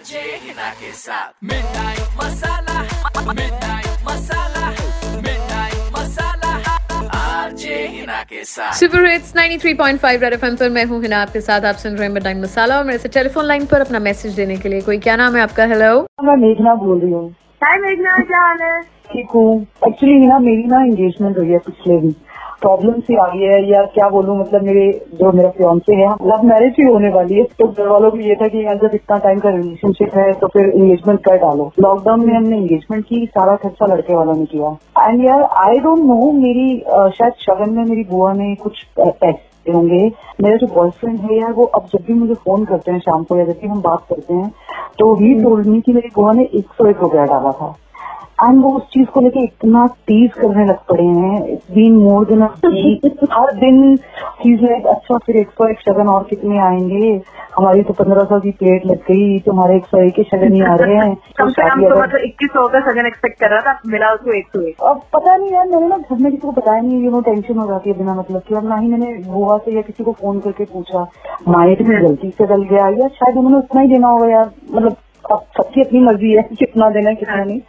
RJ Hina के साथ midnight masala midnight masala midnight masala RJ Hina के साथ सुपर हिट्स 93.5 रेड एफएम पर मैं हूँ हिना आपके साथ आप सुन रहे हैं मिडनाइट मसाला और मेरे से टेलीफोन लाइन पर अपना मैसेज देने के लिए कोई क्या नाम है आपका? हेलो मैं मेघना बोल रही हूँ। हाय मेघना क्या हाल है? ठीक हूँ। एक्चुअली ना मेरी ना एंगेजमेंट हुई है पिछले वीक प्रॉब्लम सी आ गई है या क्या बोलूँ मतलब मेरे जो मेरा फियांसे है लव मैरिज ही होने वाली है। तो घर वालों को ये था कि यार जब इतना टाइम का रिलेशनशिप है तो फिर एंगेजमेंट कर डालो। लॉकडाउन में हमने एंगेजमेंट की, सारा खर्चा लड़के वालों ने किया। एंड यार आई डोंट नो मेरी शायद शगन में मेरी बुआ ने कुछ पैसे होंगे। मेरा जो बॉयफ्रेंड है यार, वो अब जब भी मुझे फ़ोन करते हैं शाम को या जब भी हम बात करते हैं तो ही टोल्ड मी कि मेरी बुआ ने एक सौ एक रुपया डाला था। एंड वो उस चीज़ को लेके इतना तेज करने लग पड़े हैं इट्स बीन मोर देन हर दिन चीज़ लाइक अच्छा फिर एक सौ एक शगन और कितने आएँगे? हमारी तो पंद्रह सौ की प्लेट लग गई तुम्हारे एक सौ एक ही शगन ही आ रहे हैं। कम से कम तो मतलब इक्कीस सौ का सगन एक्सपेक्ट कर रहा था मिला उसको एक सौ एक। अब पता नहीं यार मैंने ना घर में किसी को बताया नहीं यू नो टेंशन हो जाती है बिना मतलब की। अब ना ही मैंने बुआ से या किसी को फ़ोन करके पूछा माइट में गलती से डल गया या शायद उन्होंने उतना ही देना होगा यार मतलब अब सबकी अपनी मर्ज़ी है कितना देना है कितना नहीं।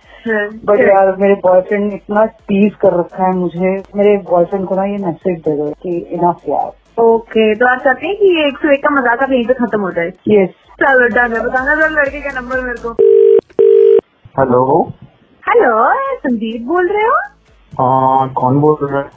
बट यार मेरे बॉयफ्रेंड ने इतना टीज कर रखा है मुझे। मेरे बॉयफ्रेंड को ना ये मैसेज दे दो कि इनफ यार। ओके तो आप चाहते हैं कि ये एक सौ एक का मज़ाक अब यहीं पे खत्म हो जाए? यस चलो डन है बताना जरा लड़के का नंबर मेरे को। हेलो हेलो संदीप बोल रहे हो? हाँ कौन बोल रहा है?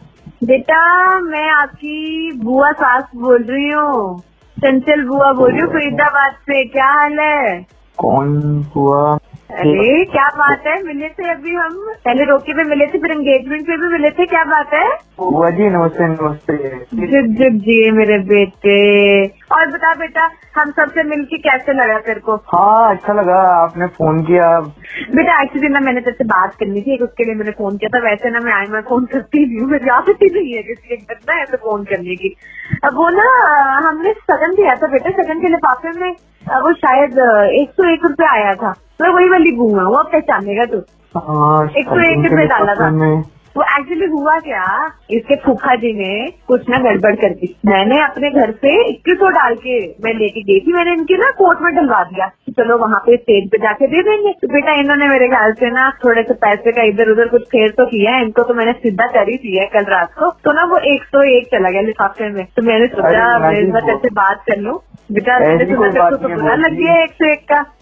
बेटा मैं आपकी बुआ सास बोल रही हूँ। चंचल बुआ बोल रही हूँ फरीदाबाद से। क्या हाल है? कौन हुआ? अरे क्या बात है? मिले थे अभी हम। पहले रोके पे मिले थे फिर एंगेजमेंट पे भी मिले थे क्या बात है? बुआ जी नमस्ते नमस्ते। जुग जुग जिए मेरे बेटे। और बता बेटा हम सबसे मिलके कैसे लगा तेरे को? हाँ अच्छा लगा आपने फ़ोन किया। बेटा एक्चुअली ना मैंने तेरे से बात करनी थी उसके लिए मैंने फ़ोन किया था। वैसे ना मैं आई मैं फ़ोन करती नहीं हूँ मेरी आदत ही नहीं है किसी के ना ऐसे फ़ोन करने की। अब वो ना हमने सगन दिया था बेटा सगन के लिफाफे में। वो शायद एक सौ एक रुपया आया था। मैं वही वाली बूँगा वो पहचानेगा तू? हाँ, एक सौ एक रुपये डाला था। वो एक्चुअली हुआ क्या? इसके फूफा जी ने कुछ ना गड़बड़ कर दी। मैंने अपने घर से इक्कीस सौ डाल के मैं लेके गई थी। मैंने इनके ना कोर्ट में डलवा दिया। चलो वहाँ पे स्टेज पे जाके दे देंगे। तो बेटा इन्होंने मेरे ख्याल से ना थोड़े से पैसे का इधर उधर कुछ फेर तो किया है। इनको तो मैंने सीधा कर ही दिया है कल रात को। तो ना वो एक सौ एक चला गया लिफाफे में। तो मैंने सोचा मैं इस बार नाजी, तेरे से बात कर लूँ।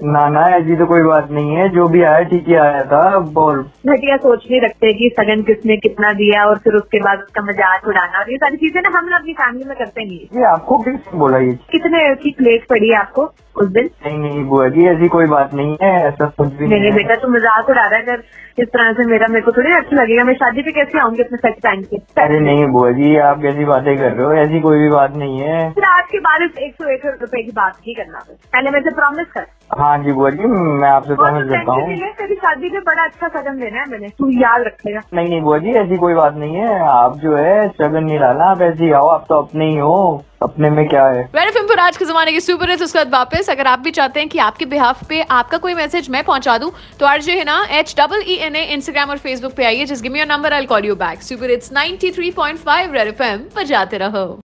ना ना ऐसी तो कोई बात नहीं है जो भी आया ठीक ही आया था बोल। घटिया सोच नहीं रखते कि सगन किसने कितना दिया और फिर उसके बाद उसका मज़ाक उड़ाना और ये सारी चीज़ें ना हम लोग अपनी फैमिली में करते नहीं हैं। ये आपको किसने बोला ये? कितने की प्लेट पड़ी है आपको उस दिन? नहीं नहीं बुआ जी ऐसी कोई बात नहीं है ऐसा कुछ भी नहीं नहीं बेटा तू मज़ाक उड़ा रहा है अगर इस तरह से मेरा मेरे को थोड़ी अच्छा लगेगा मैं शादी पे कैसे आऊँगी अपने सच टाइम के अरे नहीं बुआ जी आप कैसी बातें कर रहे हो ऐसी कोई भी बात नहीं है। फिर आज के बाद एक सौ एक रुपए की बात नहीं करना पहले मेरे से प्रॉमिस कर। हाँ जी बुआ जी मैं आपसे प्रॉमिस तो करता हूँ। तेरी शादी में बड़ा अच्छा सगन देना है मैंने तू याद रखेगा। नहीं नहीं बुआ जी ऐसी कोई बात नहीं है। आप जो है शगन नहीं डालना आप ऐसे ही आओ आप तो अपने ही हो। अपने में क्या है? रेड एफएम पर आज के जमाने की सुपर हिट्स उसके बाद वापस अगर आप भी चाहते हैं कि आपके बिहाफ पे आपका कोई मैसेज मैं पहुँचा दूँ तो आरजे है ना H double E N A Instagram और फेसबुक पे आइए just give me your number I call you back super hits 93.5 red FM बजाते रहो।